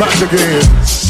back again.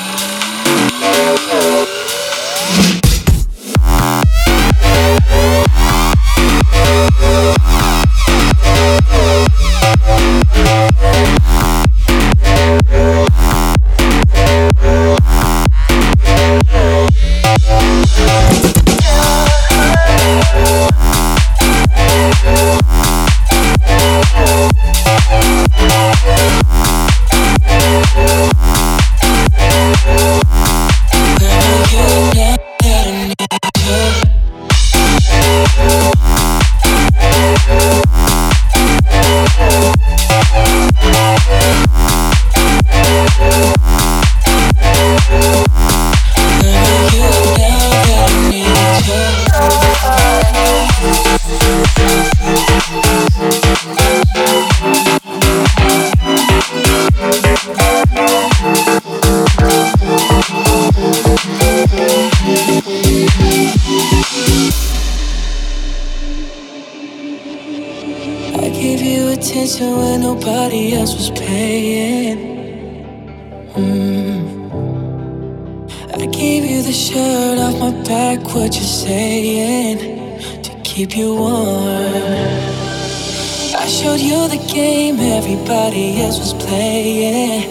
nobody else was playing.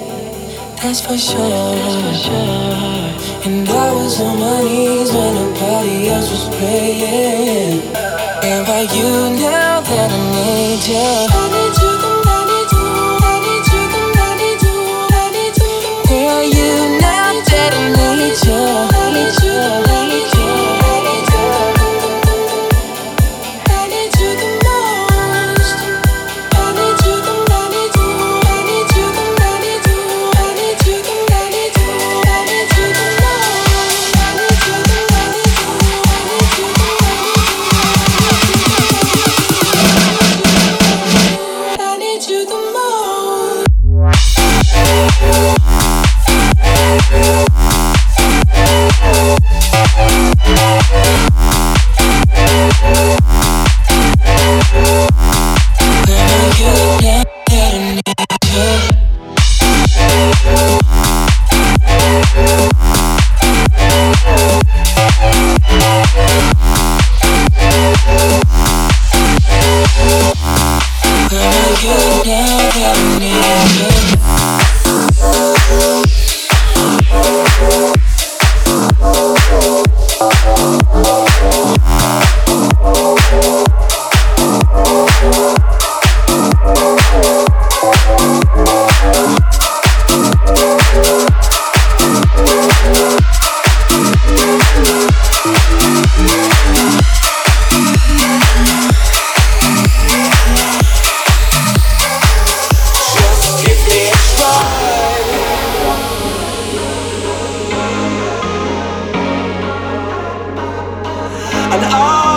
That's for sure. And I was on my knees when nobody else was praying. And by you now that I need you. I need you, I need you, I need you, I need you, I need you. You now that I need you. and I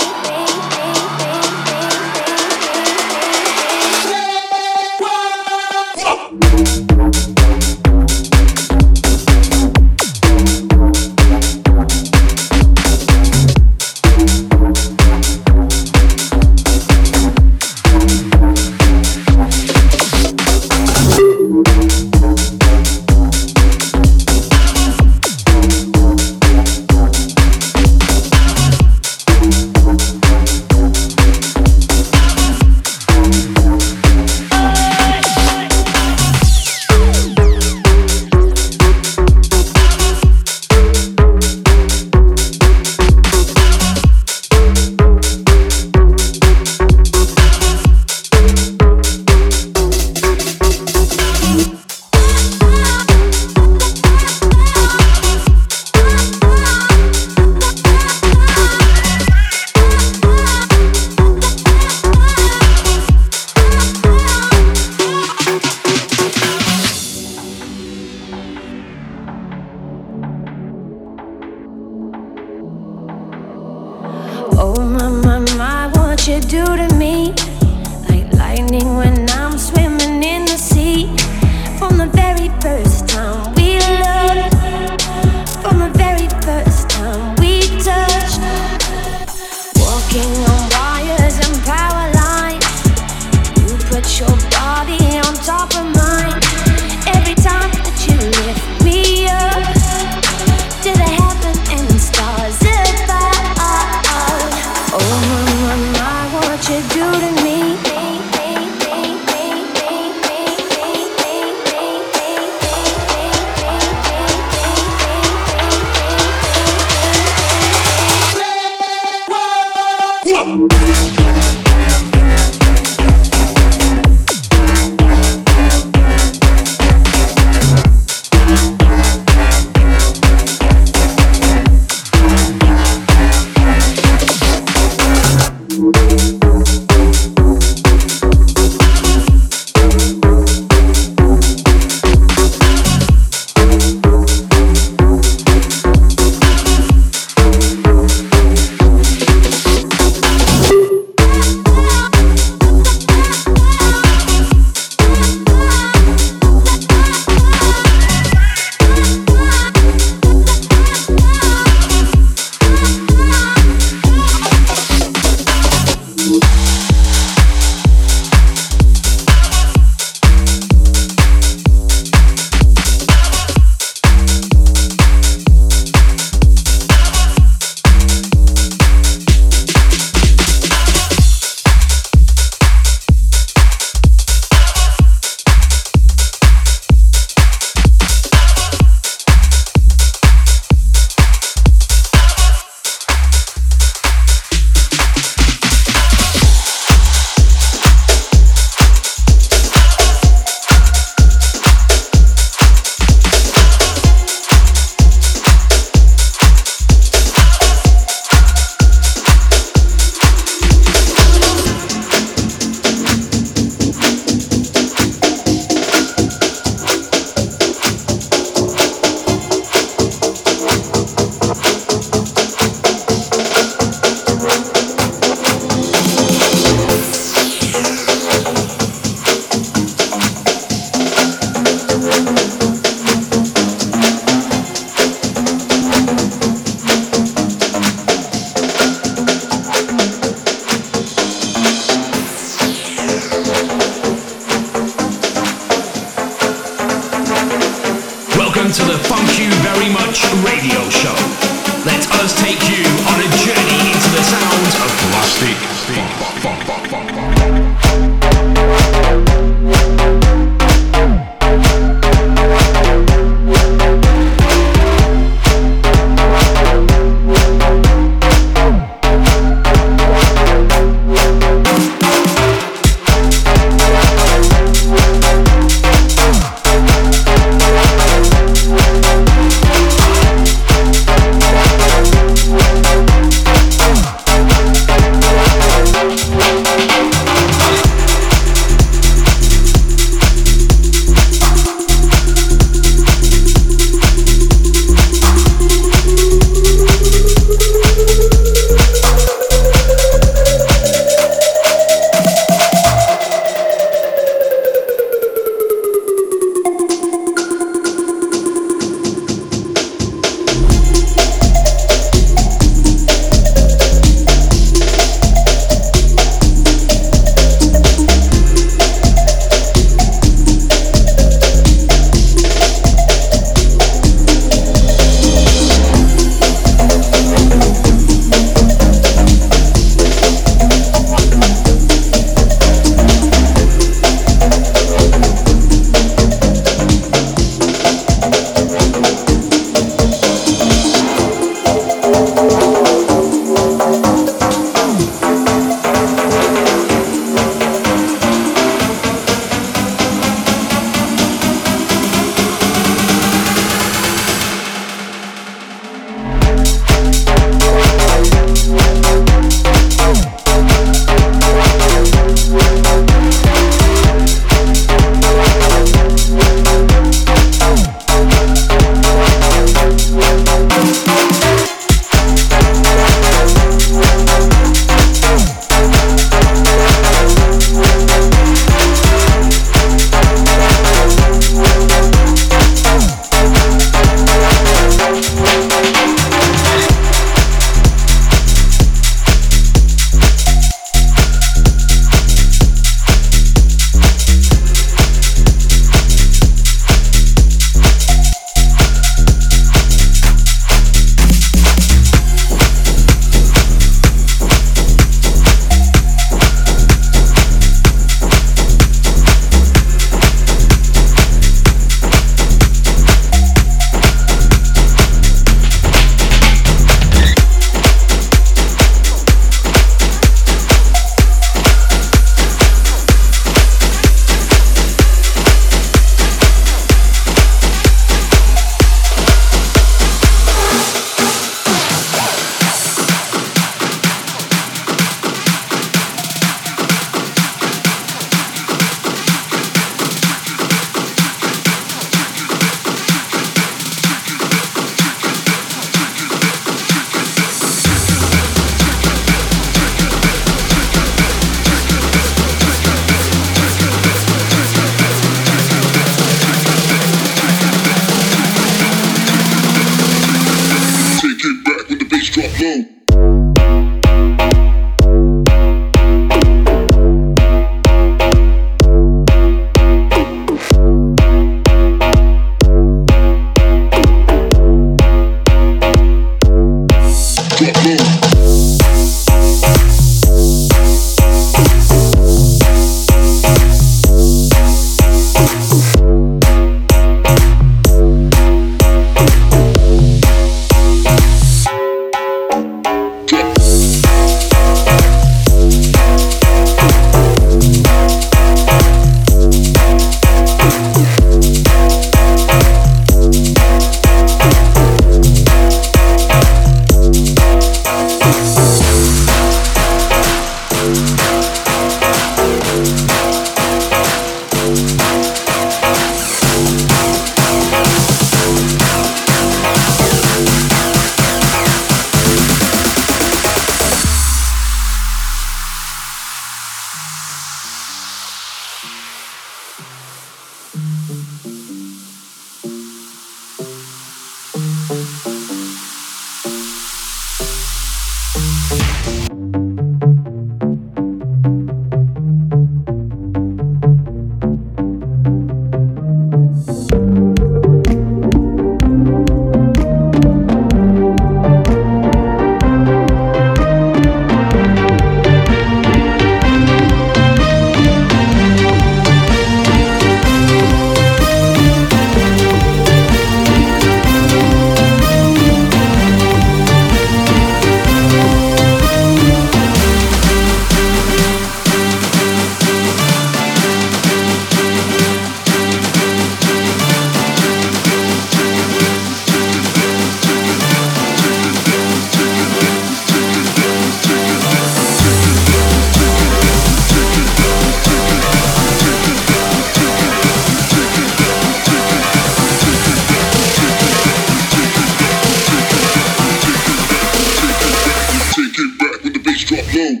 Low.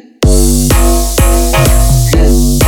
Low.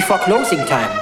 Before closing time.